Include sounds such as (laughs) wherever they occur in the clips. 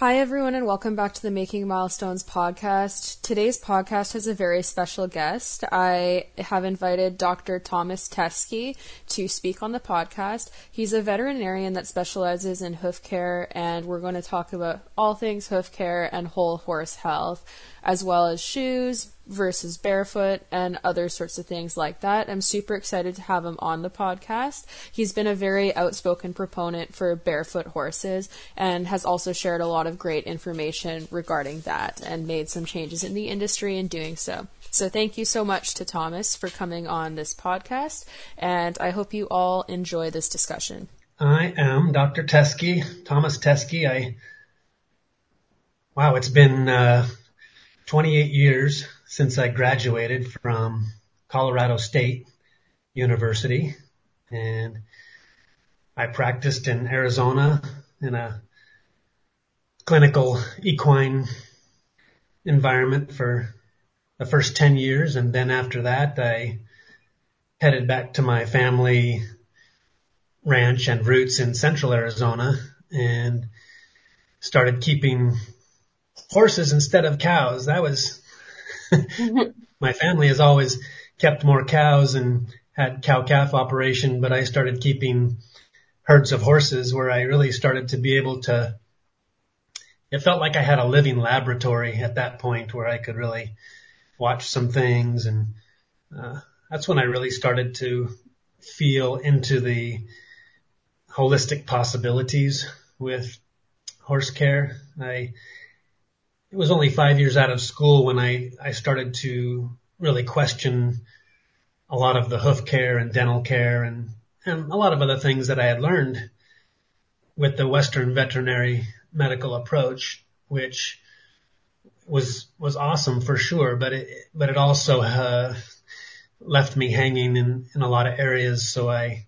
Hi, everyone, and welcome back to the Making Milestones podcast. Today's podcast has a very special guest. I have invited Dr. Tomas Teskey to speak on the podcast. He's a veterinarian that specializes in hoof care, and we're going to talk about all things hoof care and whole horse health as well as shoes versus barefoot and other sorts of things like that. I'm super excited to have him on the podcast. He's been a very outspoken proponent for barefoot horses and has also shared a lot of great information regarding that and made some changes in the industry in doing so. So thank you so much to Tomas for coming on this podcast, and I hope you all enjoy this discussion. I am Dr. Teskey, Tomas Teskey. I wow, it's been uh, 28 years since I graduated from Colorado State University and I practiced in Arizona in a clinical equine environment for the first 10 years. And then after that, I headed back to my family ranch and roots in central Arizona and started keeping horses instead of cows. That was, (laughs) my family has always kept more cows and had cow calf operation, but I started keeping herds of horses where I really started to be able to, it felt like I had a living laboratory at that point where I could really watch some things and, uh, that's when I really started to feel into the holistic possibilities with horse care. I, it was only five years out of school when I, I started to really question a lot of the hoof care and dental care and, and a lot of other things that I had learned with the Western veterinary medical approach, which was, was awesome for sure, but it, but it also, uh, left me hanging in, in a lot of areas. So I,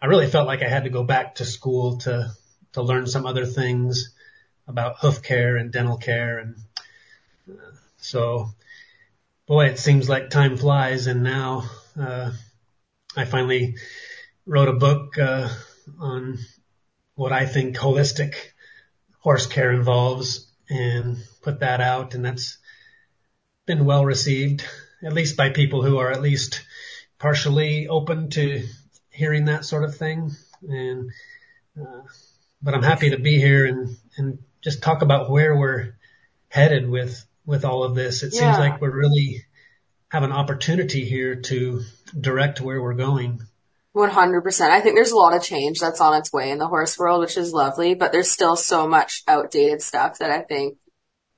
I really felt like I had to go back to school to, to learn some other things about hoof care and dental care. And uh, so, boy, it seems like time flies. And now, uh, I finally wrote a book, uh, on what I think holistic horse care involves and put that out. And that's been well received, at least by people who are at least partially open to hearing that sort of thing. And, uh, but I'm happy to be here and, and just talk about where we're headed with with all of this. It yeah. seems like we're really have an opportunity here to direct where we're going. 100%. I think there's a lot of change that's on its way in the horse world, which is lovely, but there's still so much outdated stuff that I think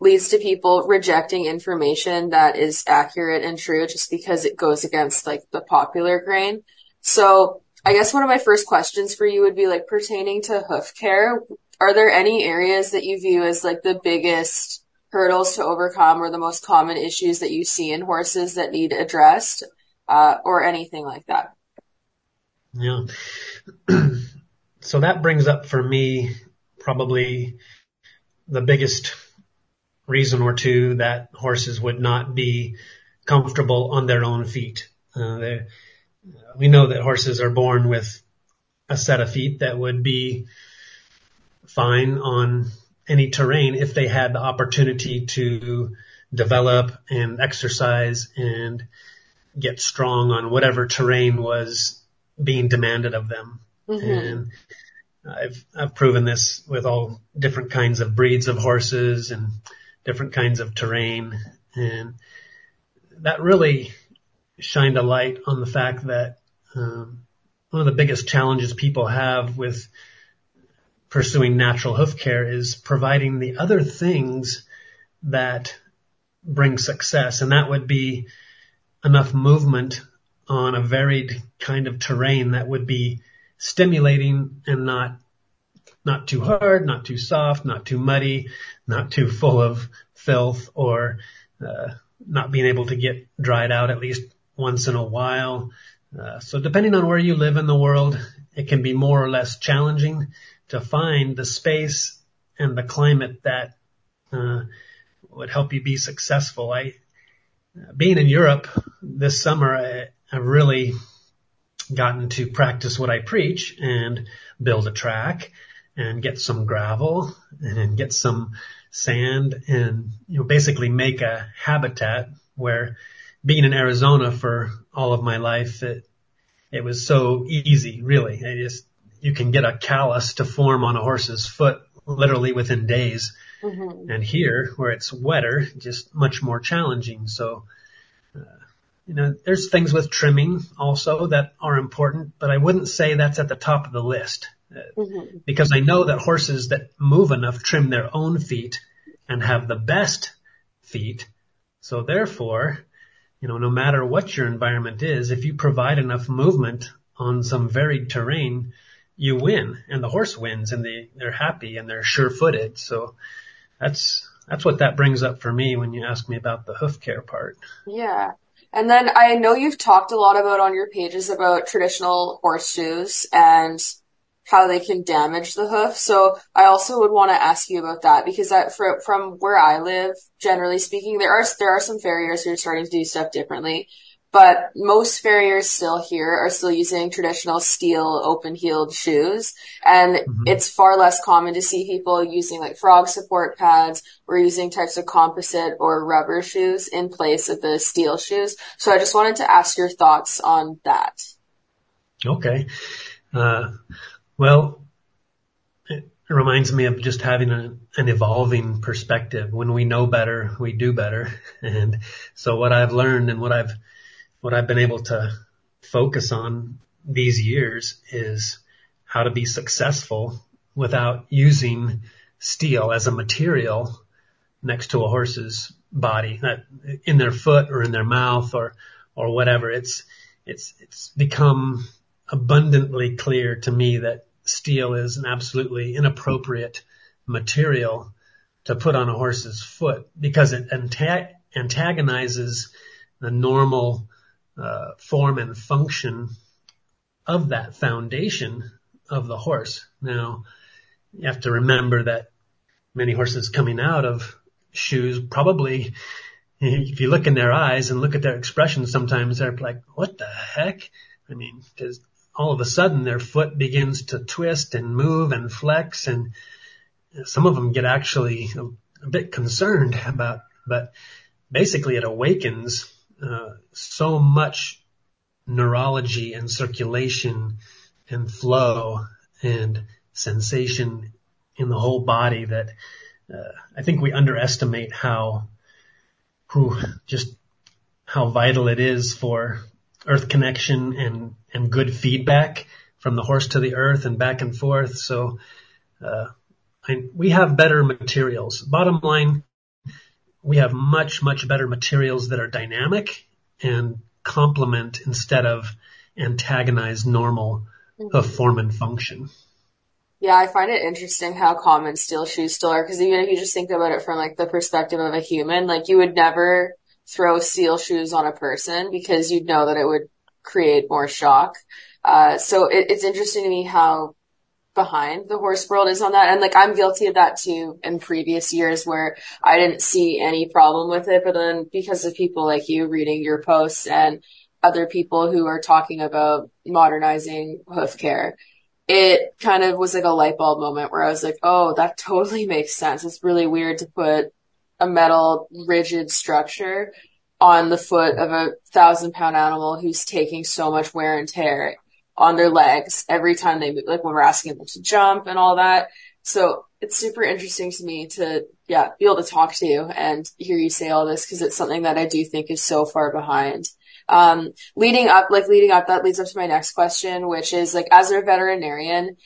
leads to people rejecting information that is accurate and true just because it goes against like the popular grain. So I guess one of my first questions for you would be like pertaining to hoof care are there any areas that you view as like the biggest hurdles to overcome or the most common issues that you see in horses that need addressed uh, or anything like that? Yeah. (clears throat) so that brings up for me probably the biggest reason or two that horses would not be comfortable on their own feet. Uh, we know that horses are born with a set of feet that would be fine on any terrain if they had the opportunity to develop and exercise and get strong on whatever terrain was being demanded of them. Mm-hmm. And I've, I've proven this with all different kinds of breeds of horses and different kinds of terrain. And that really shined a light on the fact that, um, one of the biggest challenges people have with pursuing natural hoof care is providing the other things that bring success. And that would be enough movement on a varied kind of terrain that would be stimulating and not, not too hard, not too soft, not too muddy, not too full of filth or, uh, not being able to get dried out at least once in a while. Uh, so depending on where you live in the world, it can be more or less challenging to find the space and the climate that uh, would help you be successful. I, being in Europe this summer, I, I've really gotten to practice what I preach and build a track and get some gravel and get some sand and, you know, basically make a habitat where being in Arizona for all of my life, it, it was so easy, really. I just, you can get a callus to form on a horse's foot literally within days. Mm-hmm. And here, where it's wetter, just much more challenging. So, uh, you know, there's things with trimming also that are important, but I wouldn't say that's at the top of the list. Uh, mm-hmm. Because I know that horses that move enough trim their own feet and have the best feet. So therefore, you know, no matter what your environment is, if you provide enough movement on some varied terrain, you win and the horse wins and they, they're happy and they're sure footed. So that's, that's what that brings up for me when you ask me about the hoof care part. Yeah. And then I know you've talked a lot about on your pages about traditional horseshoes and how they can damage the hoof. So I also would want to ask you about that because that, for, from where I live, generally speaking, there are, there are some farriers who are starting to do stuff differently, but most farriers still here are still using traditional steel open heeled shoes. And mm-hmm. it's far less common to see people using like frog support pads or using types of composite or rubber shoes in place of the steel shoes. So I just wanted to ask your thoughts on that. Okay. Uh, well, it reminds me of just having a, an evolving perspective. When we know better, we do better. (laughs) And so what I've learned and what I've, what I've been able to focus on these years is how to be successful without using steel as a material next to a horse's body, in their foot or in their mouth or, or whatever. It's, it's, it's become abundantly clear to me that steel is an absolutely inappropriate material to put on a horse's foot because it antagonizes the normal uh, form and function of that foundation of the horse. Now, you have to remember that many horses coming out of shoes probably, if you look in their eyes and look at their expressions, sometimes they're like, what the heck? I mean, because all of a sudden their foot begins to twist and move and flex and some of them get actually a, a bit concerned about, but basically it awakens uh, so much neurology and circulation and flow and sensation in the whole body that uh, I think we underestimate how who just how vital it is for earth connection and, and good feedback from the horse to the earth and back and forth. So, uh, I, we have better materials. Bottom line, we have much, much better materials that are dynamic and complement instead of antagonize normal mm-hmm. form and function. Yeah, I find it interesting how common steel shoes still are because even if you just think about it from like the perspective of a human, like you would never throw steel shoes on a person because you'd know that it would create more shock. Uh, so it, it's interesting to me how behind the horse world is on that. And like, I'm guilty of that too in previous years where I didn't see any problem with it. But then because of people like you reading your posts and other people who are talking about modernizing hoof care, it kind of was like a light bulb moment where I was like, oh, that (laughs) totally makes sense. It's really weird to put a metal rigid structure on the foot of a thousand pound animal who's taking so much wear and tear on their legs every time they move, like when we're asking them to jump and all that. So it's super interesting to me to, yeah, be able to talk to you and hear you say all this because it's something that I do think is so far behind. Um, leading up, like leading up, that leads up to my next question, which is like, as a veterinarian,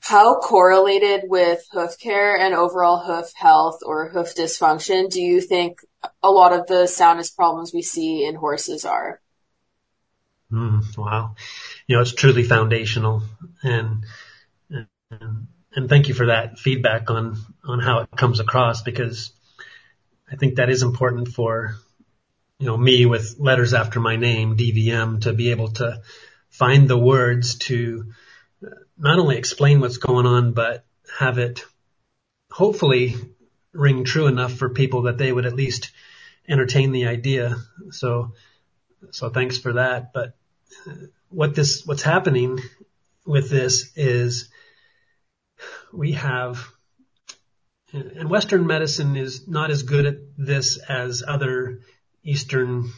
how correlated with hoof care and overall hoof health or hoof dysfunction do you think a lot of the soundness problems we see in horses are? Mm, wow. You know, it's truly foundational and, and, and thank you for that feedback on, on how it comes across because I think that is important for, you know, me with letters after my name, DVM, to be able to find the words to, not only explain what's going on, but have it hopefully ring true enough for people that they would at least entertain the idea. So, so thanks for that. But what this, what's happening with this is we have, and Western medicine is not as good at this as other Eastern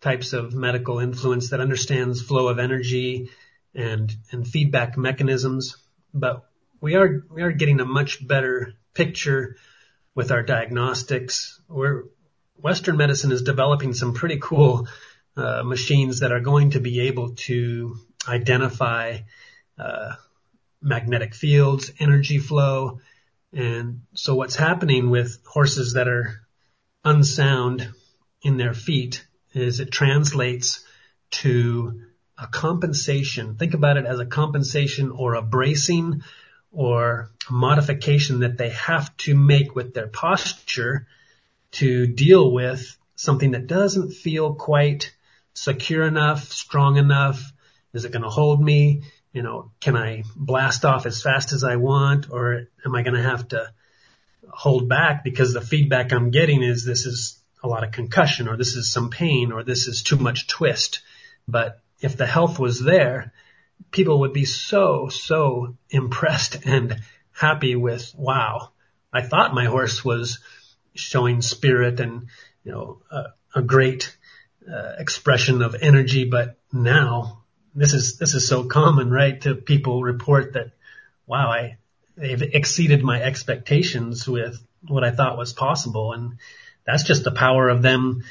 types of medical influence that understands flow of energy and, and feedback mechanisms. But we are, we are getting a much better picture with our diagnostics. We're, Western medicine is developing some pretty cool uh, machines that are going to be able to identify uh, magnetic fields, energy flow, and so what's happening with horses that are unsound in their feet is it translates to a compensation. Think about it as a compensation or a bracing or a modification that they have to make with their posture to deal with something that doesn't feel quite secure enough, strong enough. Is it going to hold me? You know, can I blast off as fast as I want or am I going to have to hold back because the feedback I'm getting is this is a lot of concussion or this is some pain or this is too much twist. But if the health was there, people would be so, so impressed and happy with, wow, I thought my horse was showing spirit and, you know, a, a great uh, expression of energy, but now this is, this is so common, right? To people report that, wow, I, they've exceeded my expectations with what I thought was possible. And that's just the power of them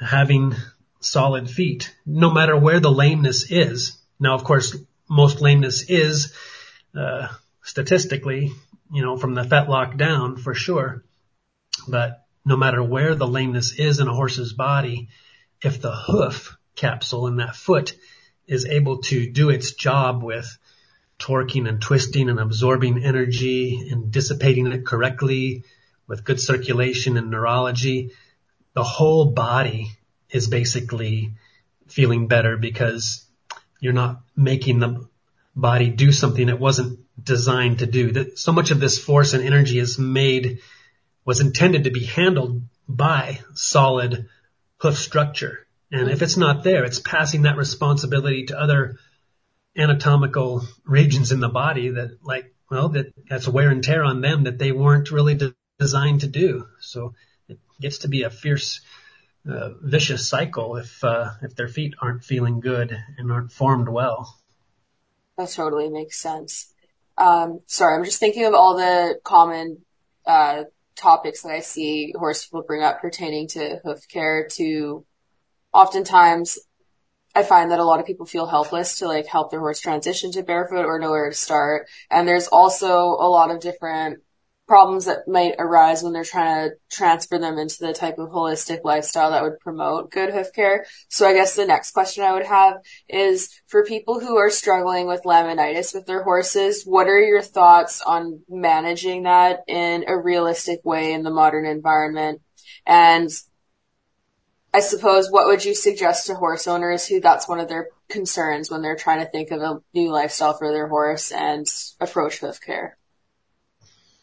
having solid feet, no matter where the lameness is. Now, of course, most lameness is, uh, statistically, you know, from the fetlock down for sure. But no matter where the lameness is in a horse's body, if the hoof capsule in that foot is able to do its job with torquing and twisting and absorbing energy and dissipating it correctly with good circulation and neurology, the whole body is basically feeling better because you're not making the body do something it wasn't designed to do. That so much of this force and energy is made, was intended to be handled by solid hoof structure. And if it's not there, it's passing that responsibility to other anatomical regions in the body that like, well, that that's wear and tear on them that they weren't really de- designed to do. So it gets to be a fierce, uh, vicious cycle if uh, if their feet aren't feeling good and aren't formed well. That totally makes sense. Um, sorry, I'm just thinking of all the common uh, topics that I see horse people bring up pertaining to hoof care. To oftentimes, I find that a lot of people feel helpless to like help their horse transition to barefoot or know where to start. And there's also a lot of different problems that might arise when they're trying to transfer them into the type of holistic lifestyle that would promote good hoof care. So I guess the next question I would have is for people who are struggling with laminitis with their horses, what are your thoughts on managing that in a realistic way in the modern environment? And I suppose what would you suggest to horse owners who that's one of their concerns when they're trying to think of a new lifestyle for their horse and approach hoof care?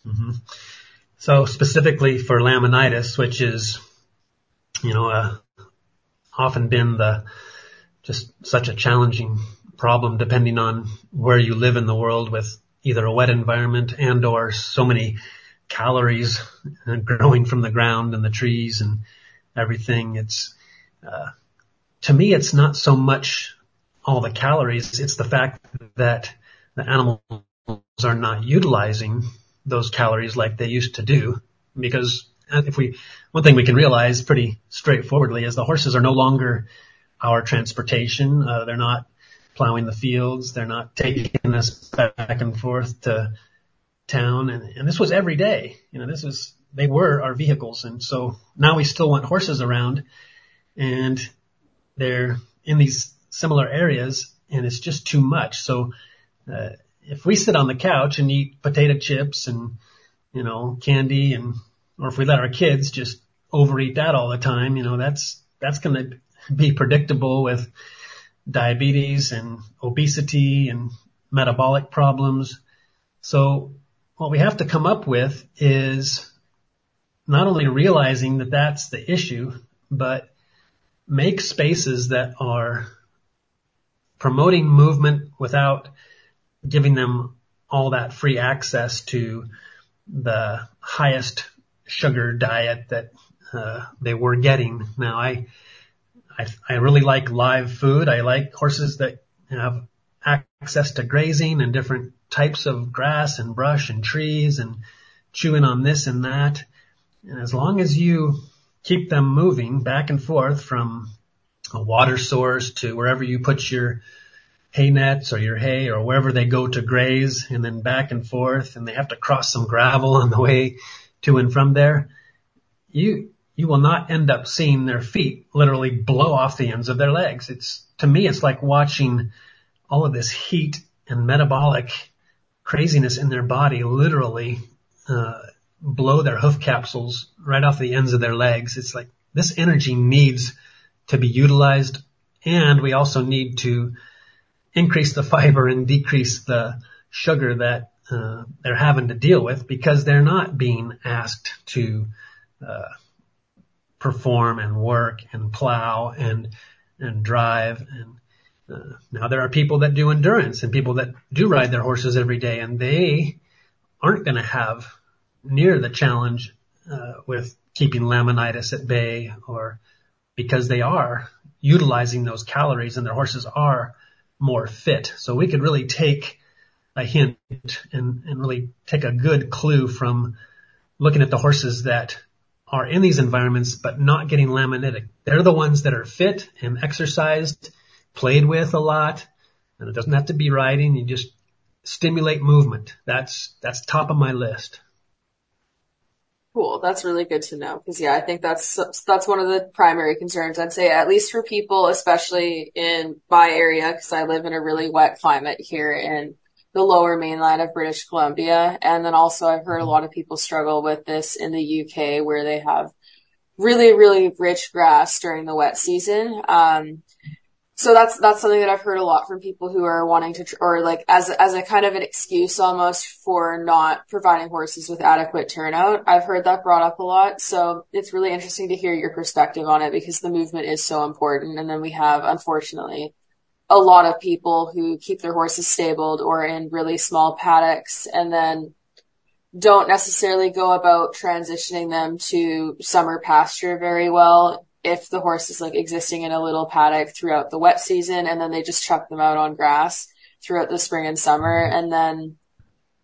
Mm-hmm. So specifically for laminitis, which is, you know, uh, often been the just such a challenging problem depending on where you live in the world with either a wet environment and or so many calories (laughs) growing from the ground and the trees and everything. It's, uh, to me, it's not so much all the calories. It's the fact that the animals are not utilizing those calories like they used to do because if we, one thing we can realize pretty straightforwardly is the horses are no longer our transportation. Uh, they're not plowing the fields. They're not taking us back and forth to town. And, and this was every day. You know, this was, they were our vehicles. And so now we still want horses around and they're in these similar areas and it's just too much. So, uh, if we sit on the couch and eat potato chips and, you know, candy and, or if we let our kids just overeat that all the time, you know, that's, that's going to be predictable with diabetes and obesity and metabolic problems. So what we have to come up with is not only realizing that that's the issue, but make spaces that are promoting movement without giving them all that free access to the highest sugar diet that uh, they were getting. Now I, I, I really like live food. I like horses that have access to grazing and different types of grass and brush and trees and chewing on this and that. And as long as you keep them moving back and forth from a water source to wherever you put your hay nets or your hay or wherever they go to graze and then back and forth and they have to cross some gravel (laughs) on the way to and from there, you, you will not end up seeing their feet literally blow off the ends of their legs. It's, to me, it's like watching all of this heat and metabolic craziness in their body literally, uh, blow their hoof capsules right off the ends of their legs. It's like this energy needs to be utilized and we also need to increase the fiber and decrease the sugar that uh, they're having to deal with because they're not being asked to uh, perform and work and plow and and drive and uh, now there are people that do endurance and people that do ride their horses every day and they aren't going to have near the challenge uh, with keeping laminitis at bay or because they are utilizing those calories and their horses are more fit. So we could really take a hint and, and really take a good clue from looking at the horses that are in these environments but not getting laminitic. They're the ones that are fit and exercised, played with a lot, and it doesn't have to be riding. You just stimulate movement. That's that's top of my list. Cool. That's really good to know. Cause yeah, I think that's, that's one of the primary concerns I'd say, at least for people, especially in my area, cause I live in a really wet climate here in the lower mainland of British Columbia. And then also I've heard a lot of people struggle with this in the UK where they have really, really rich grass during the wet season. Um, so that's that's something that I've heard a lot from people who are wanting to or like as as a kind of an excuse almost for not providing horses with adequate turnout. I've heard that brought up a lot. So it's really interesting to hear your perspective on it because the movement is so important and then we have unfortunately a lot of people who keep their horses stabled or in really small paddocks and then don't necessarily go about transitioning them to summer pasture very well if the horse is like existing in a little paddock throughout the wet season and then they just chuck them out on grass throughout the spring and summer and then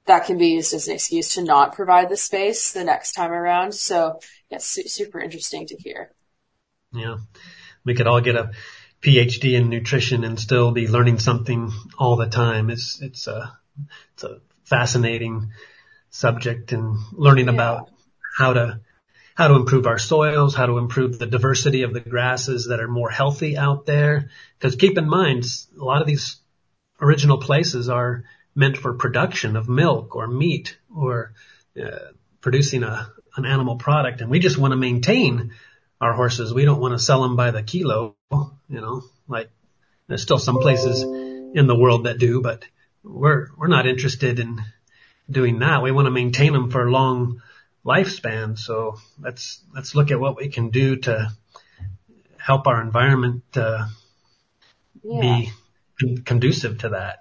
that can be used as an excuse to not provide the space the next time around. So it's su- super interesting to hear. Yeah. We could all get a PhD in nutrition and still be learning something all the time. It's, it's a, it's a fascinating subject and learning yeah. about how to how to improve our soils, how to improve the diversity of the grasses that are more healthy out there. Because keep in mind, a lot of these original places are meant for production of milk or meat or uh, producing a an animal product, and we just want to maintain our horses. We don't want to sell them by the kilo, you know. Like there's still some places in the world that do, but we're we're not interested in doing that. We want to maintain them for long lifespan. So let's let's look at what we can do to help our environment uh, yeah. be con- conducive to that.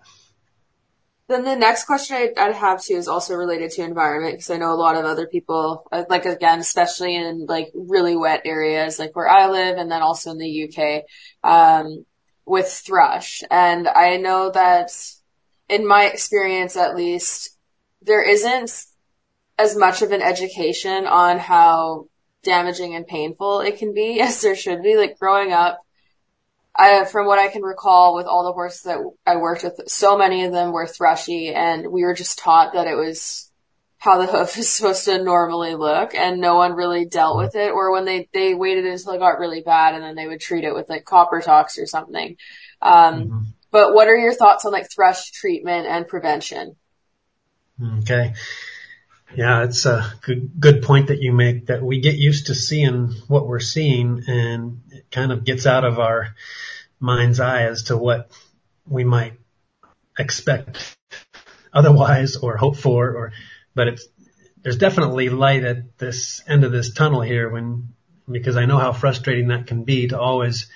Then the next question I'd, I'd have too is also related to environment because I know a lot of other people, uh, like again, especially in like really wet areas, like where I live, and then also in the UK, um, with thrush. And I know that in my experience, at least, there isn't as much of an education on how damaging and painful it can be (laughs) as there should be. Like growing up, I, from what I can recall with all the horses that I worked with, so many of them were thrushy and we were just taught that it was how the (laughs) hoof is supposed to normally look and no one really dealt with it or when they, they waited until it got really bad and then they would treat it with like Kopertox or something. Um, mm-hmm. but what are your thoughts on like thrush treatment and prevention? Okay. Yeah, it's a good, good point that you make that we get used to seeing what we're seeing and it kind of gets out of our mind's eye as to what we might expect otherwise or hope for or, but it's, there's definitely light at this end of this tunnel here when, because I know how frustrating that can be to always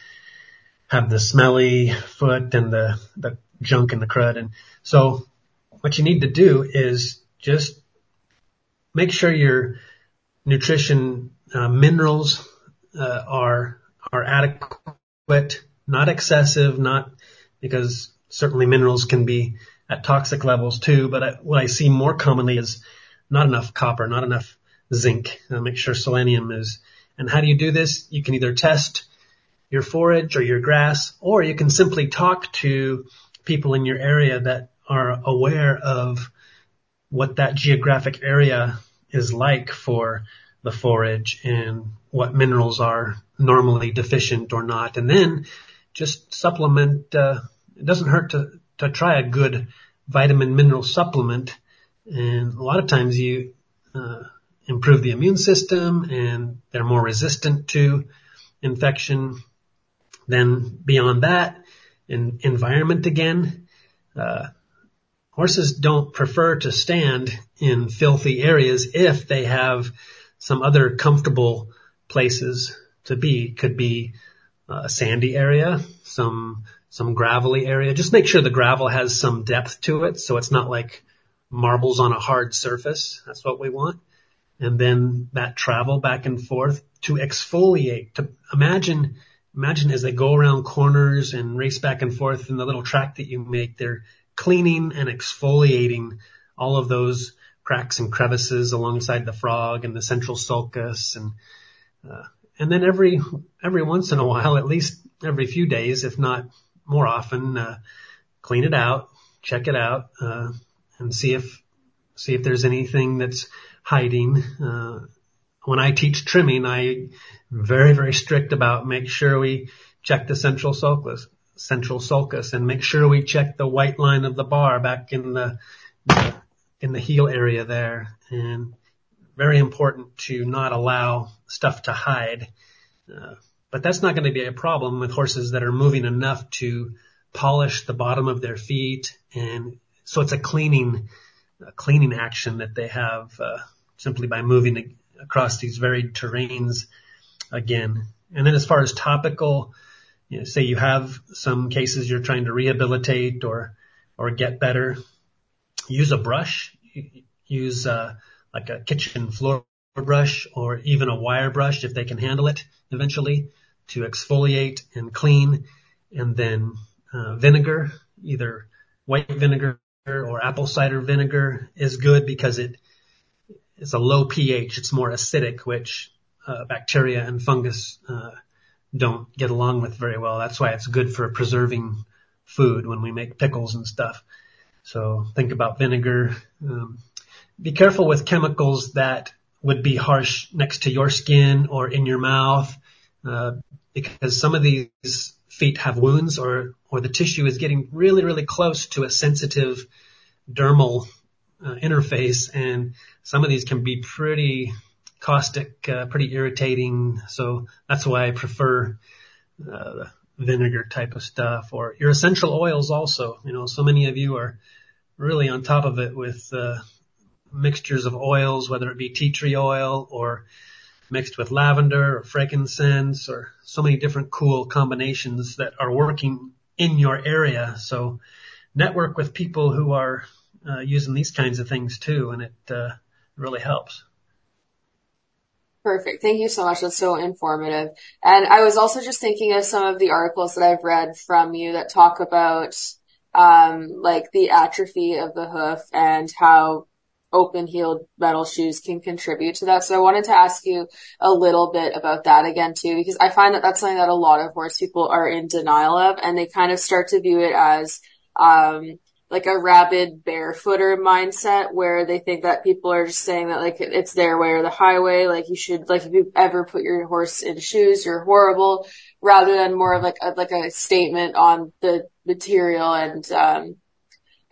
have the smelly foot and the, the junk and the crud. And so what you need to do is just make sure your nutrition uh, minerals uh, are are adequate, not excessive, not because certainly minerals can be at toxic levels too. But I, what I see more commonly is not enough copper, not enough zinc. Uh, make sure selenium is. And how do you do this? You can either test your forage or your grass, or you can simply talk to people in your area that are aware of what that geographic area is like for the forage and what minerals are normally deficient or not. And then just supplement, uh, it doesn't hurt to, to try a good vitamin mineral supplement. And a lot of times you, uh, improve the immune system and they're more resistant to infection. Then beyond that, in environment again, uh, horses don't prefer to stand in filthy areas if they have some other comfortable places to be. Could be a sandy area, some some gravelly area. Just make sure the gravel has some depth to it, so it's not like marbles on a hard surface. That's what we want. And then that travel back and forth to exfoliate. To imagine, imagine as they go around corners and race back and forth in the little track that you make, they're cleaning and exfoliating all of those cracks and crevices alongside the frog and the central sulcus and uh, and then every every once in a while, at least every few days, if not more often, uh, clean it out, check it out, uh, and see if see if there's anything that's hiding. Uh, when I teach trimming, I'm very very strict about make sure we check the central sulcus, central sulcus and make sure we check the white line of the bar back in the, in the heel area there. And very important to not allow stuff to hide. Uh, but that's not going to be a problem with horses that are moving enough to polish the bottom of their feet. And so it's a cleaning, a cleaning action that they have, uh, simply by moving across these varied terrains again. And then as far as topical, you know, say you have some cases you're trying to rehabilitate or, or get better, use a brush, use, uh, like a kitchen floor brush or even a wire brush if they can handle it eventually to exfoliate and clean and then, uh, vinegar, either white vinegar or apple cider vinegar is good because it, it's a low pH. It's more acidic, which, uh, bacteria and fungus, uh, don't get along with very well. That's why it's good for preserving food when we make pickles and stuff. So think about vinegar. Um, be careful with chemicals that would be harsh next to your skin or in your mouth, uh, because some of these feet have wounds or, or the tissue is getting really, really close to a sensitive dermal uh, interface and some of these can be pretty caustic, uh, pretty irritating. So that's why I prefer uh, vinegar type of stuff or your essential oils also. You know, so many of you are really on top of it with uh, mixtures of oils, whether it be tea tree oil or mixed with lavender or frankincense or so many different cool combinations that are working in your area. So network with people who are uh, using these kinds of things too, and it uh, really helps. Perfect. Thank you so much. That's so informative. And I was also just thinking of some of the articles that I've read from you that talk about, um, like the atrophy of the hoof and how open heeled metal shoes can contribute to that. So I wanted to ask you a little bit about that again too, because I find that that's something that a lot of horse people are in denial of and they kind of start to view it as, um, like a rabid barefooter mindset where they think that people are just saying that like it's their way or the highway. Like you should, like if you ever put your horse in shoes, you're horrible rather than more of like a, like a statement on the material and, um,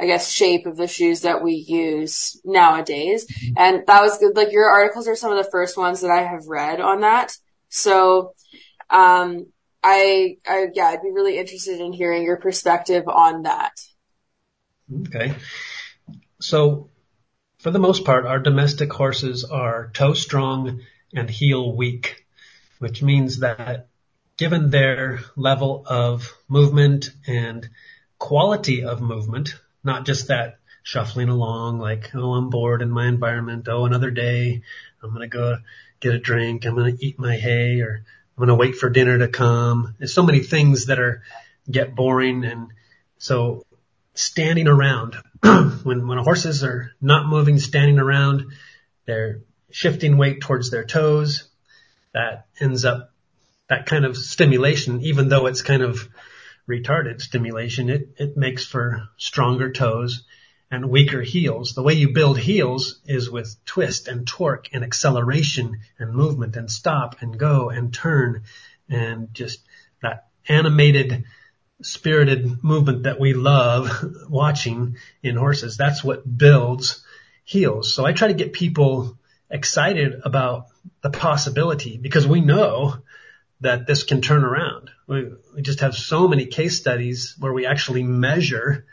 I guess shape of the shoes that we use nowadays. And that was good. Like your articles are some of the first ones that I have read on that. So, um, I, I, yeah, I'd be really interested in hearing your perspective on that. Okay. So for the most part, our domestic horses are toe strong and heel weak, which means that given their level of movement and quality of movement, not just that shuffling along like, oh, I'm bored in my environment. Oh, another day. I'm going to go get a drink. I'm going to eat my hay or I'm going to wait for dinner to come. There's so many things that are get boring. And so standing around (clears throat) when, when horses are not moving, standing around, they're shifting weight towards their toes. That ends up that kind of stimulation, even though it's kind of retarded stimulation, it, it makes for stronger toes and weaker heels. The way you build heels is with twist and torque and acceleration and movement and stop and go and turn and just that animated spirited movement that we love (laughs) watching in horses. That's what builds heels. So I try to get people excited about the possibility because we know that this can turn around. We, we just have so many case studies where we actually measure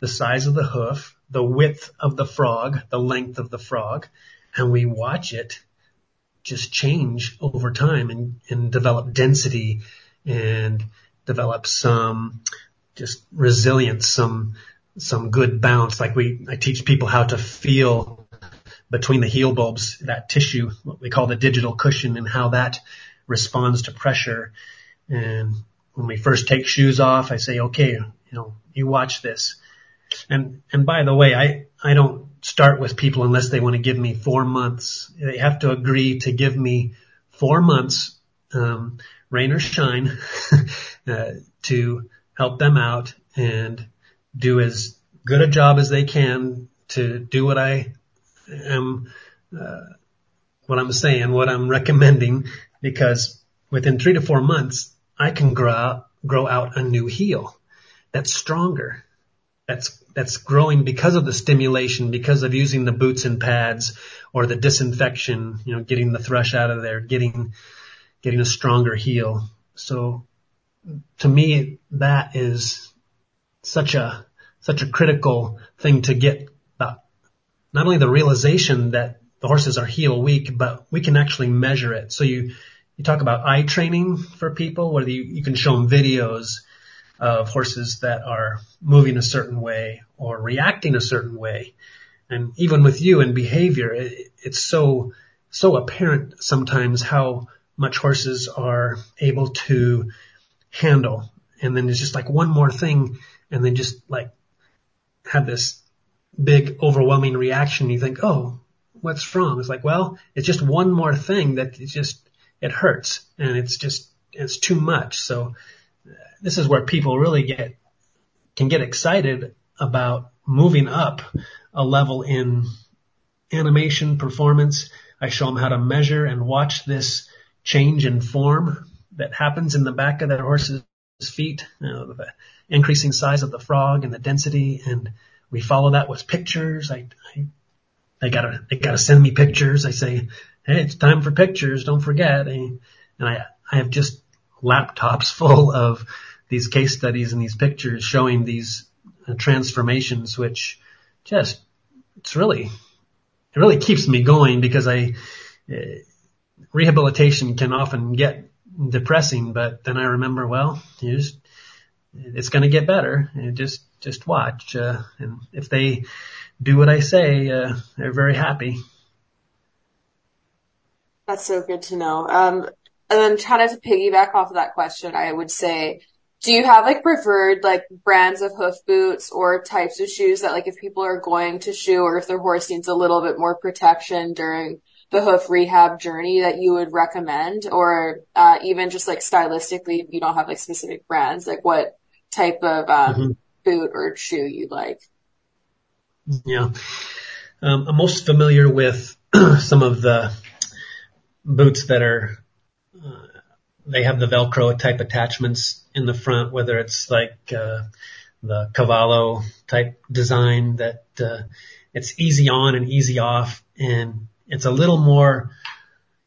the size of the hoof, the width of the frog, the length of the frog, and we watch it just change over time and, and develop density and develop some just resilience, some some good bounce. Like we, I teach people how to feel between the heel bulbs, that tissue, what we call the digital cushion, and how that responds to pressure. And when we first take shoes off, I say, okay, you know, you watch this. And, and by the way, I, I don't start with people unless they want to give me four months. They have to agree to give me four months, um, rain or shine, (laughs) uh, to help them out and do as good a job as they can to do what I am, uh, what I'm saying, what I'm recommending, because within three to four months, I can grow out, grow out a new heel that's stronger. That's, that's growing because of the stimulation, because of using the boots and pads or the disinfection, you know, getting the thrush out of there, getting, getting a stronger heel. So to me, that is such a, such a critical thing to get not only the realization that the horses are heel weak, but we can actually measure it. So you, you talk about eye training for people, whether you, you can show them videos of horses that are moving a certain way or reacting a certain way. And even with you and behavior, it, it's so, so apparent sometimes how much horses are able to handle. And then there's just like one more thing and then just like have this big overwhelming reaction. You think, oh, what's wrong? It's like, well, it's just one more thing that just, it hurts and it's just, it's too much. So uh, this is where people really get, can get excited about moving up a level in animation performance. I show them how to measure and watch this change in form that happens in the back of that horse's feet, you know, the increasing size of the frog and the density. And we follow that with pictures. I, I they gotta, they gotta send me pictures. I say, Hey, it's time for pictures. Don't forget. And I, I have just laptops (laughs) full of these case studies and these pictures showing these uh, transformations, which just, it's really, it really keeps me going because I, uh, rehabilitation can often get depressing, but then I remember, well, you just, it's going to get better. You just, just watch. Uh, and if they, do what I say, uh, they're very happy. That's so good to know. Um, and then kind of to piggyback off of that question, I would say, do you have like preferred like brands of hoof boots or types of shoes that like if people are going to shoe or if their horse needs a little bit more protection during the hoof rehab journey that you would recommend or uh, even just like stylistically if you don't have like specific brands like what type of um, mm-hmm. boot or shoe you'd like yeah. Um, I'm most familiar with (clears throat) some of the boots that are, uh, they have the Velcro type attachments in the front, whether it's like, uh, the Cavallo type design that, uh, it's easy on and easy off and it's a little more,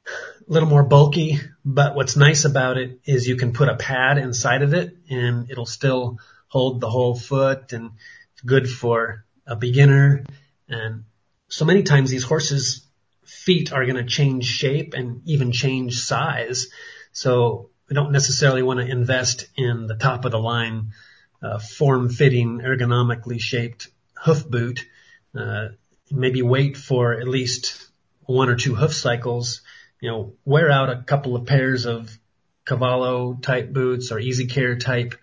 a little more bulky, but what's nice about it is you can put a pad inside of it and it'll still hold the whole foot and it's good for a beginner. And so many times these horses feet are going to change shape and even change size. So we don't necessarily want to invest in the top of the line, uh, form fitting, ergonomically shaped hoof boot. uh, maybe wait for at least one or two hoof cycles, you know, wear out a couple of pairs of Cavallo type boots or Easy Care type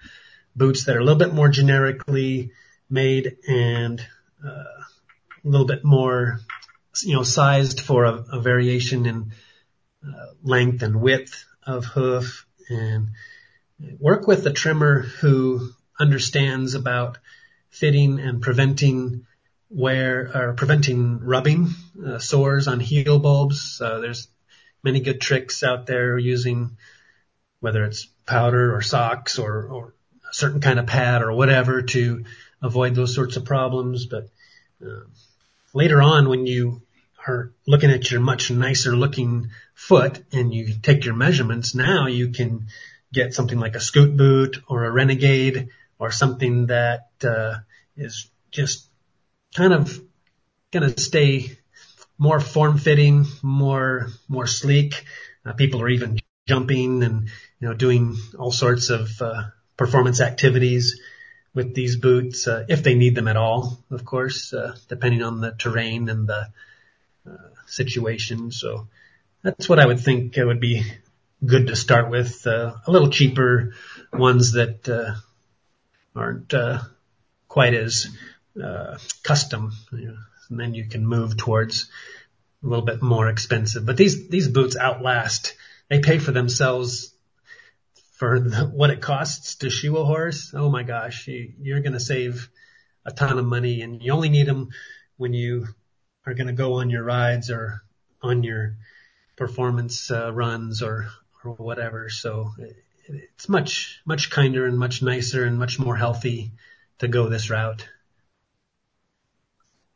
boots that are a little bit more generically made and uh, a little bit more, you know, sized for a, a variation in uh, length and width of hoof and work with a trimmer who understands about fitting and preventing wear or preventing rubbing uh, sores on heel bulbs. Uh, there's many good tricks out there using whether it's powder or socks or, or a certain kind of pad or whatever to avoid those sorts of problems. But uh, later on, when you are looking at your much nicer looking foot and you take your measurements, now you can get something like a scoot boot or a renegade or something that uh, is just kind of going to stay more form fitting, more more sleek. Uh, people are even jumping and you know doing all sorts of uh, performance activities with these boots uh, if they need them at all, of course, uh, depending on the terrain and the uh, situation. So that's what I would think it would be good to start with. Uh, a little cheaper ones that uh, aren't uh, quite as uh, custom, you know, and then you can move towards a little bit more expensive. But these these boots outlast. They pay for themselves for the, what it costs to shoe a horse. Oh my gosh, you, you're going to save a ton of money, and you only need them when you are going to go on your rides or on your performance uh, runs or or whatever. So it, it's much much kinder and much nicer and much more healthy to go this route.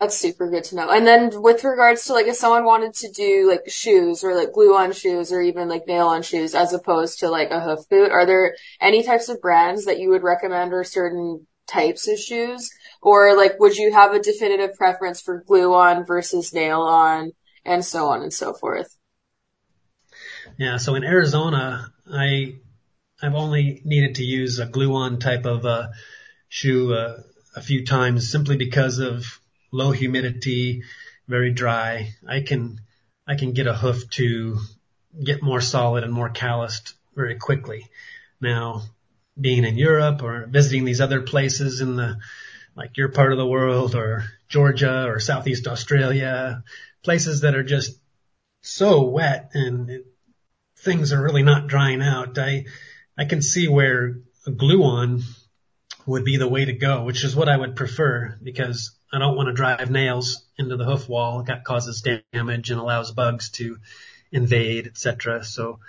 That's super good to know. And then with regards to like if someone wanted to do like shoes or like glue on shoes or even like nail on shoes as opposed to like a hoof boot, are there any types of brands that you would recommend or certain types of shoes? Or like would you have a definitive preference for glue on versus nail on and so on and so forth? Yeah, so in Arizona, I I've only needed to use a glue on type of uh, shoe uh, a few times simply because of low humidity, very dry. I can, I can get a hoof to get more solid and more calloused very quickly. Now, being in Europe or visiting these other places in the, like your part of the world or Georgia or Southeast Australia, places that are just so wet and it, things are really not drying out. I, I can see where a glue on would be the way to go, which is what I would prefer because I don't want to drive nails into the hoof wall. That causes damage and allows bugs to invade, etc. So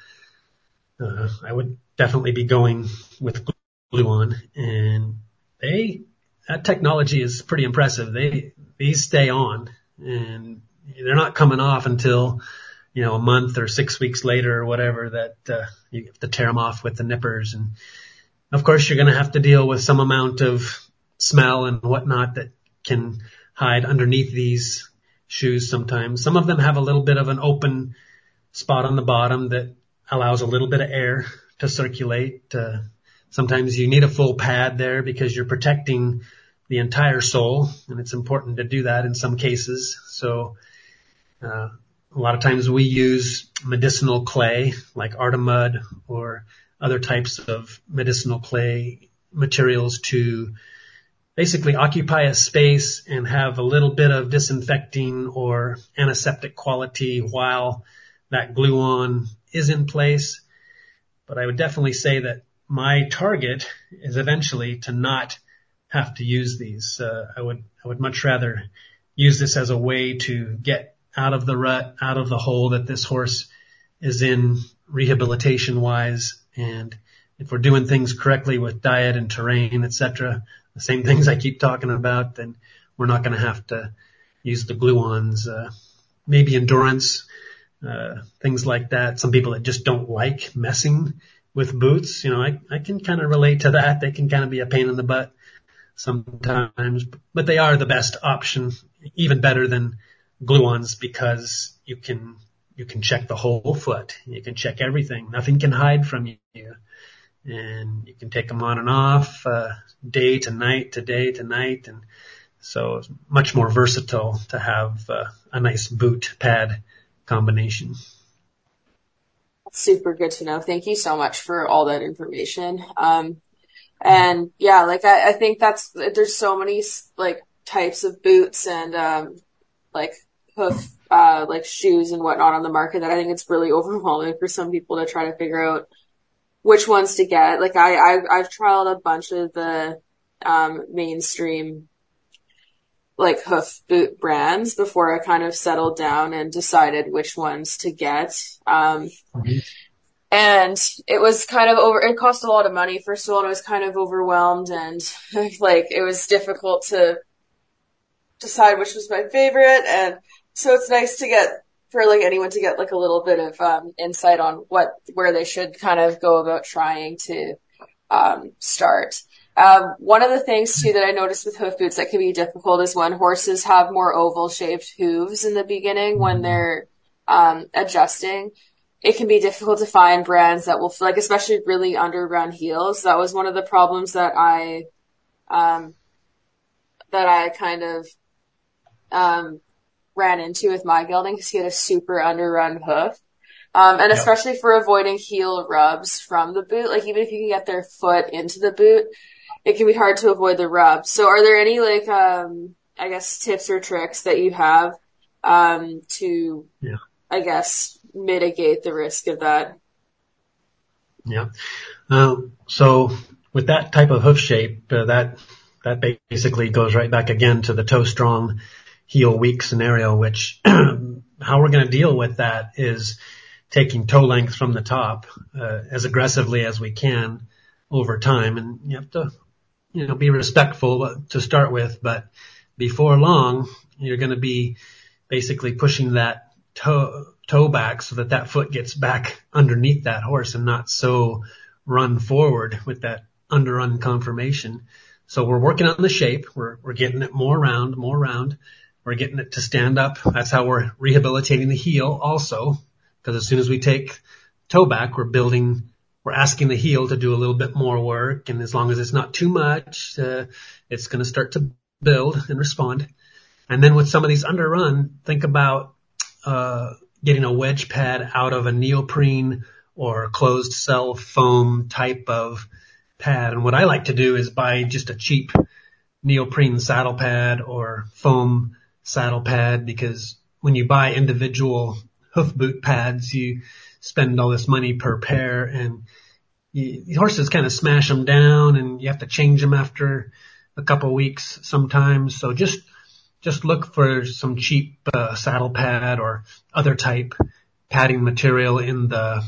uh, I would definitely be going with glue on, and they that technology is pretty impressive. They these stay on, and they're not coming off until you know a month or six weeks later or whatever that uh, you have to tear them off with the nippers, and of course you're going to have to deal with some amount of smell and whatnot that can hide underneath these shoes sometimes. Some of them have a little bit of an open spot on the bottom that allows a little bit of air to circulate. Uh, sometimes you need a full pad there because you're protecting the entire sole and it's important to do that in some cases. So, uh, a lot of times we use medicinal clay like Artimud or other types of medicinal clay materials to basically occupy a space and have a little bit of disinfecting or antiseptic quality while that glue on is in place. But I would definitely say that my target is eventually to not have to use these. Uh, I would I would much rather use this as a way to get out of the rut, out of the hole that this horse is in rehabilitation wise. And if we're doing things correctly with diet and terrain, etc., the same things I keep talking about, then we're not going to have to use the glue-ons. Uh, maybe endurance, uh, things like that. Some people that just don't like messing with boots, you know, I, I can kind of relate to that. They can kind of be a pain in the butt sometimes, but they are the best option, even better than glue-ons because you can, you can check the whole foot. You can check everything. Nothing can hide from you and you can take them on and off, uh, day to night to day to night. And So it's much more versatile to have uh, a nice boot pad combination. Super good to know. Thank you so much for all that information. Um, and yeah, like I, I think that's, there's so many like types of boots and, um, like hoof, uh, like shoes and whatnot on the market that I think it's really overwhelming for some people to try to figure out which ones to get. Like I, I I've trialed a bunch of the, um, mainstream like hoof boot brands before I kind of settled down and decided which ones to get. Um, mm-hmm. and it was kind of over, it cost a lot of money first of all, and I was kind of overwhelmed and (laughs) like it was difficult to decide which was my favorite. And so it's nice to get for like anyone to get like a little bit of um, insight on what where they should kind of go about trying to um, start. Um, one of the things too that I noticed with hoof boots that can be difficult is when horses have more oval shaped hooves in the beginning when they're um, adjusting. It can be difficult to find brands that will like, especially really underrun heels. That was one of the problems that I, um, that I kind of, um, ran into with my gelding because he had a super underrun hoof. Um, and yep. especially for avoiding heel rubs from the boot, like even if you can get their foot into the boot, it can be hard to avoid the rub. So are there any like, um, I guess tips or tricks that you have, um, to, yeah. I guess, mitigate the risk of that? Yeah. Um, so with that type of hoof shape, uh, that, that basically goes right back again to the toe strong heel weak scenario, which (clears throat) how we're going to deal with that is taking toe length from the top uh, as aggressively as we can over time. And you have to, you know, be respectful to start with, but before long, you're going to be basically pushing that toe, toe back so that that foot gets back (laughs) underneath that horse and not so run forward with that underrun conformation. So we're working on the shape. We're, we're getting it more round, more round. We're getting it to stand up. That's how we're rehabilitating the heel also. Because as soon as we take toe back, we're building, we're asking the heel to do a little bit more work. And as long as it's not too much, uh, it's going to start to build and respond. And then with some of these underrun, think about, uh, getting a wedge pad out of a neoprene or closed cell foam type of pad. And what I like to do is buy just a cheap neoprene saddle pad or foam saddle pad because when you buy individual hoof boot pads, you spend all this money per pair and horses kind of smash them down and you have to change them after a couple weeks sometimes. So just, just look for some cheap uh, saddle pad or other type padding material in the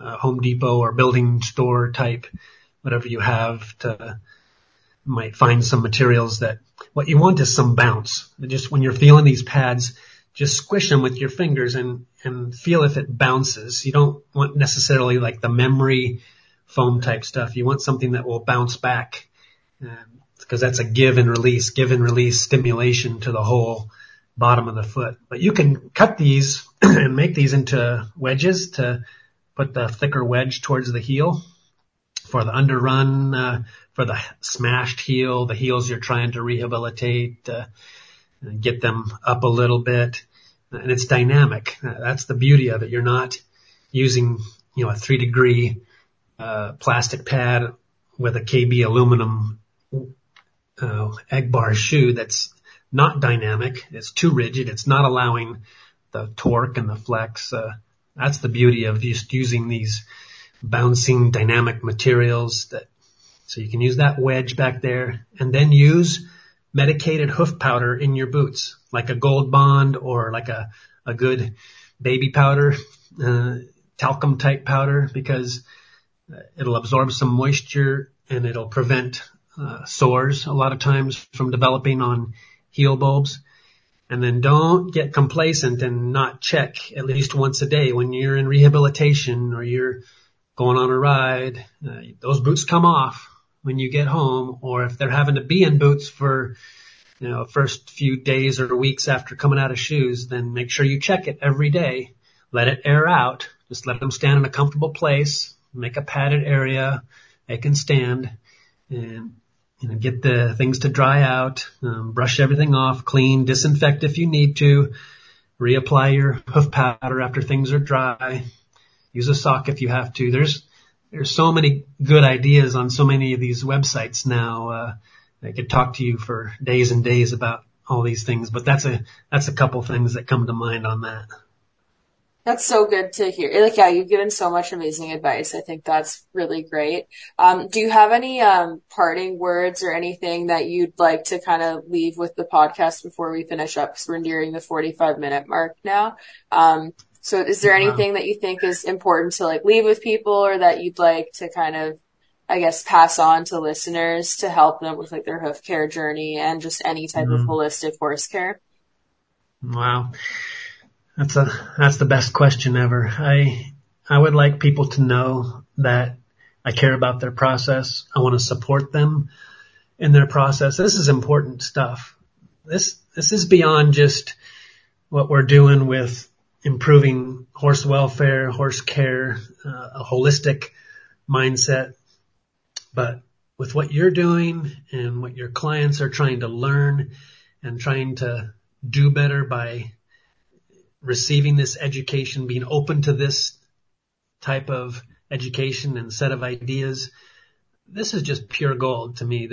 uh, Home Depot or building store type, whatever you have to might find some materials that what you want is some bounce. Just when you're feeling these pads, just squish them with your fingers and, and feel if it bounces. You don't want necessarily like the memory foam type stuff. You want something that will bounce back because um, that's a give and release, give and release stimulation to the whole bottom of the foot. But you can cut these (clears throat) and make these into wedges to put the thicker wedge towards the heel for the underrun, uh, for the smashed heel, the heels you're trying to rehabilitate, uh, get them up a little bit. And it's dynamic. That's the beauty of it. You're not using, you know, a three degree, uh, plastic pad with a KB aluminum, uh, egg bar shoe that's not dynamic. It's too rigid. It's not allowing the torque and the flex. Uh, that's the beauty of just using these bouncing dynamic materials that so you can use that wedge back there and then use medicated hoof powder in your boots, like a gold bond or like a, a good baby powder, uh, talcum type powder because uh, it'll absorb some moisture and it'll prevent uh, sores a lot of times from developing on heel bulbs. And then don't get complacent and not check at least once a day when you're in rehabilitation or you're going on a ride. Uh, those boots come off when you get home or if they're having to be in boots for, you know, first few days or weeks after coming out of shoes, then make sure you check it every day. Let it air out. Just let them stand in a comfortable place. Make a padded area. They can stand and you know, get the things to dry out, um, brush everything off, clean, disinfect if you need to, reapply your hoof powder after things are dry, use a sock if you have to. There's, there's so many good ideas on so many of these websites now. Uh, I could talk to you for days and days about all these things, but that's a, that's a couple things that come to mind on that. That's so good to hear. Like, yeah, you've given so much amazing advice. I think that's really great. Um, do you have any um, parting words or anything that you'd like to kind of leave with the podcast before we finish up? Because we're nearing the 45 minute mark now. Um, so is there anything wow. that you think is important to like leave with people or that you'd like to kind of, I guess, pass on to listeners to help them with like their hoof care journey and just any type mm-hmm. of holistic horse care? Wow. That's a, that's the best question ever. I, I would like people to know that I care about their process. I want to support them in their process. This is important stuff. This, this is beyond just what we're doing with improving horse welfare, horse care, uh, a holistic mindset. But with what you're doing and what your clients are trying to learn and trying to do better by receiving this education, being open to this type of education and set of ideas, this is just pure gold to me.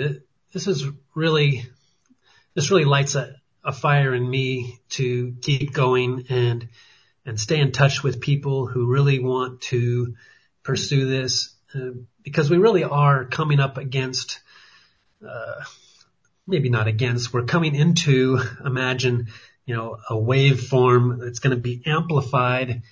This is really, this really lights a, a fire in me to keep going and, and stay in touch with people who really want to pursue this uh, because we really are coming up against, uh, maybe not against, we're coming into, imagine, you know, a waveform that's going to be amplified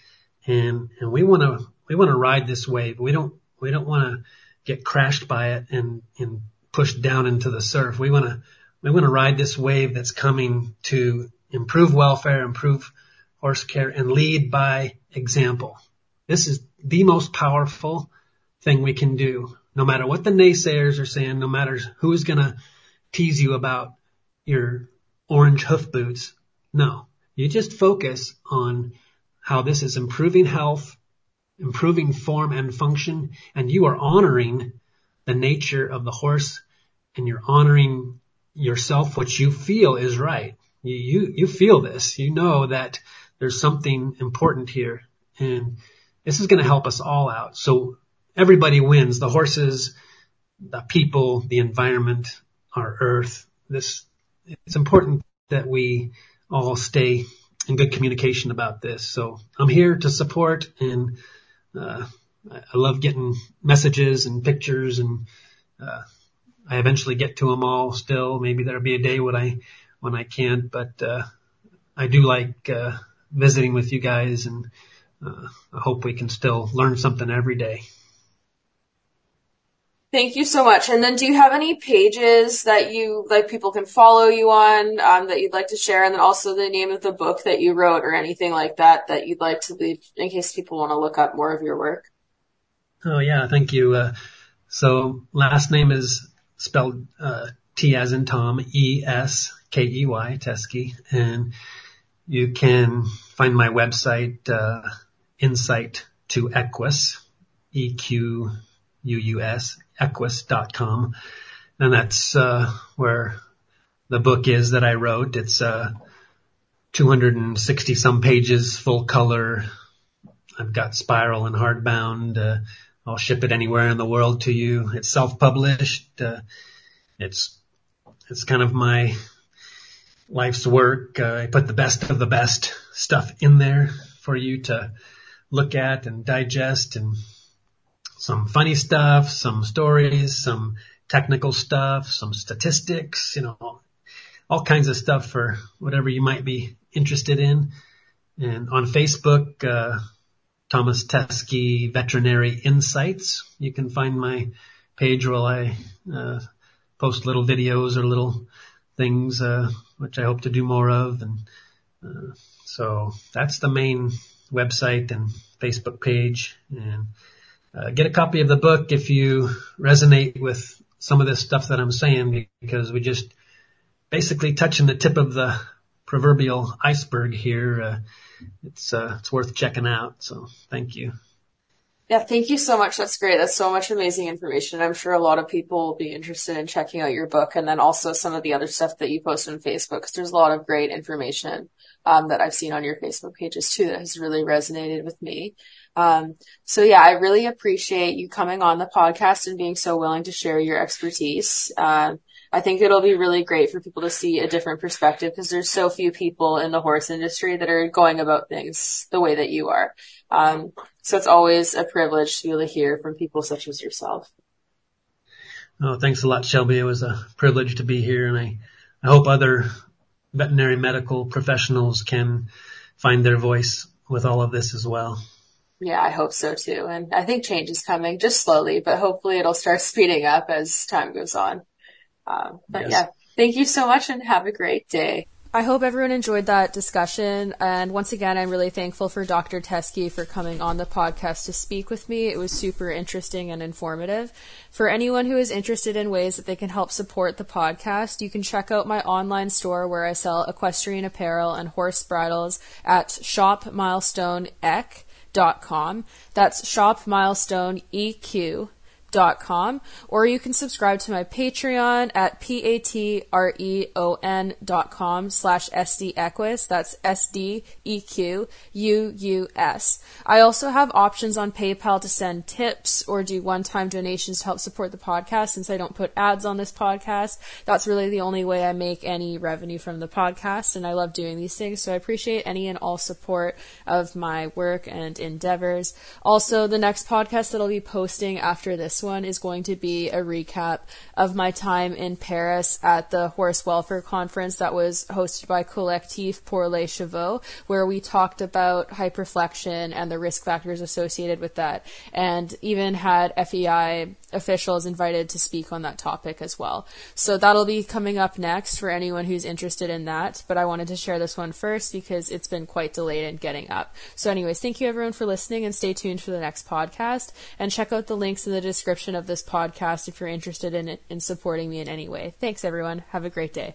and, and we want to, we want to ride this wave. We don't, we don't want to get crashed by it and, and pushed down into the surf. We want to, we want to ride this wave that's coming to improve welfare, improve horse care and lead by example. This is the most powerful thing we can do. No matter what the naysayers are saying, no matter who's going to tease you about your orange hoof boots, no, you just focus on how this is improving health, improving form and function, and you are honoring the nature of the horse and you're honoring yourself, which you feel is right. You, you, you feel this. You know that there's something important here and this is going to help us all out. So everybody wins. The horses, the people, the environment, our earth. This, it's important that we all stay in good communication about this. So I'm here to support and, uh, I love getting messages and pictures and, uh, I eventually get to them all still. Maybe there'll be a day when I, when I can't, but, uh, I do like, uh, visiting with you guys and, uh, I hope we can still learn something every day. Thank you so much. And then do you have any pages that you like people can follow you on um, that you'd like to share? And then also the name of the book that you wrote or anything like that that you'd like to leave in case people want to look up more of your work? Oh yeah, thank you. Uh, so last name is spelled uh, T as in Tom, E S K E Y, Teskey. and you can find my website uh, Insight to Equus, E Q U U S equus.com. And that's, uh, where the book is that I wrote. It's, uh, 260 some pages, full color. I've got spiral and hardbound. Uh, I'll ship it anywhere in the world to you. It's self-published. Uh, it's, it's kind of my life's work. Uh, I put the best of the best stuff in there for you to look at and digest and some funny stuff, some stories, some technical stuff, some statistics, you know, all kinds of stuff for whatever you might be interested in. And on Facebook, uh, Tomas Teskey Veterinary Insights. You can find my page where I uh, post little videos or little things, uh, which I hope to do more of. And uh, so that's the main website and Facebook page. And uh, get a copy of the book if you resonate with some of this stuff that I'm saying because we just basically touching the tip of the proverbial iceberg here. Uh, it's, uh, it's worth checking out. So thank you. Yeah, thank you so much. That's great. That's so much amazing information. I'm sure a lot of people will be interested in checking out your book and then also some of the other stuff that you post on Facebook because there's a lot of great information um, that I've seen on your Facebook pages too that has really resonated with me. Um, so yeah, I really appreciate you coming on the podcast and being so willing to share your expertise. Um, I think it'll be really great for people to see a different perspective because there's so few people in the horse industry that are going about things the way that you are. Um, so it's always a privilege to be able to hear from people such as yourself. Oh, thanks a lot, Shelby. It was a privilege to be here and I, I hope other veterinary medical professionals can find their voice with all of this as well. Yeah, I hope so too. And I think change is coming just slowly, but hopefully it'll start (laughs) speeding up as time goes on. Um, but yes. yeah, thank you so much and have a great day. I hope everyone enjoyed that discussion. And once again, I'm really thankful for Dr. Teskey for coming on the podcast to speak with me. It was super interesting and informative. For anyone who is interested in ways that they can help support the podcast, you can check out my online store where I sell equestrian apparel and horse bridles at shopmilestoneeq.com. That's shopmilestoneeq dot com, or you can subscribe to my Patreon at p-a-t-r-e-o-n dot com slash sdequus. That's S-D-E-Q-U-U-S. I also have options on PayPal to send tips or do one-time donations to help support the podcast since I don't put ads on this podcast. That's really the only way I make any revenue from the podcast, and I love doing these things, so I appreciate any and all support of my work and endeavors. Also, the next podcast that I'll be posting after this one is going to be a recap of my time in Paris at the horse welfare conference that was hosted by Collectif pour les Chevaux, where we talked about hyperflexion and the risk factors associated with that, and even had FEI officials invited to speak on that topic as well. So that'll be coming up next for anyone who's interested in that, but I wanted to share this one first because it's been quite delayed in getting up. So anyways, thank you everyone for listening and stay tuned for the next podcast and check out the links in the description of this podcast if you're interested in in supporting me in any way. Thanks everyone. Have a great day.